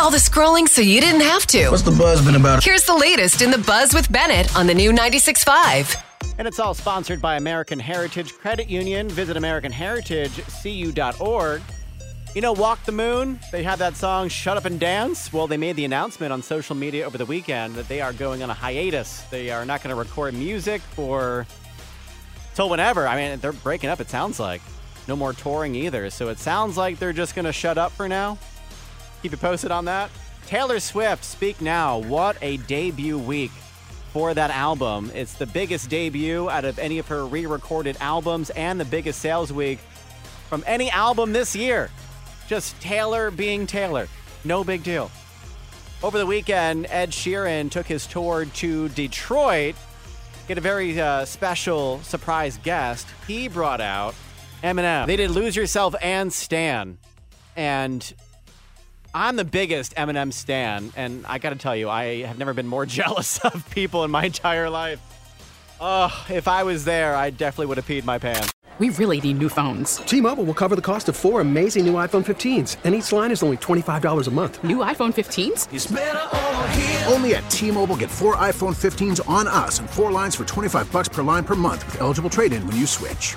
all the scrolling so you didn't have to. What's the buzz been about? Here's the latest in the buzz with Bennett on the new 96.5. And it's all sponsored by American Heritage Credit Union. Visit AmericanHeritageCU.org. You know, Walk the Moon, they have that song Shut Up and Dance. Well, they made the announcement on social media over the weekend that they are going on a hiatus. They are not going to record music for till whenever. I mean, they're breaking up, it sounds like. No more touring either. So it sounds like they're just going to shut up for now. Keep you posted on that. Taylor Swift, Speak Now. What a debut week for that album. It's the biggest debut out of any of her re recorded albums and the biggest sales week from any album this year. Just Taylor being Taylor. No big deal. Over the weekend, Ed Sheeran took his tour to Detroit. Get a very uh, special surprise guest. He brought out Eminem. They did Lose Yourself and Stan. And I'm the biggest Eminem stan, and I got to tell you, I have never been more jealous of people in my entire life. Oh, if I was there, I definitely would have peed my pants. We really need new phones. T-Mobile will cover the cost of four amazing new iPhone 15s, and each line is only $25 a month. New iPhone 15s? Only at T-Mobile get four iPhone 15s on us and four lines for 25 bucks per line per month with eligible trade-in when you switch.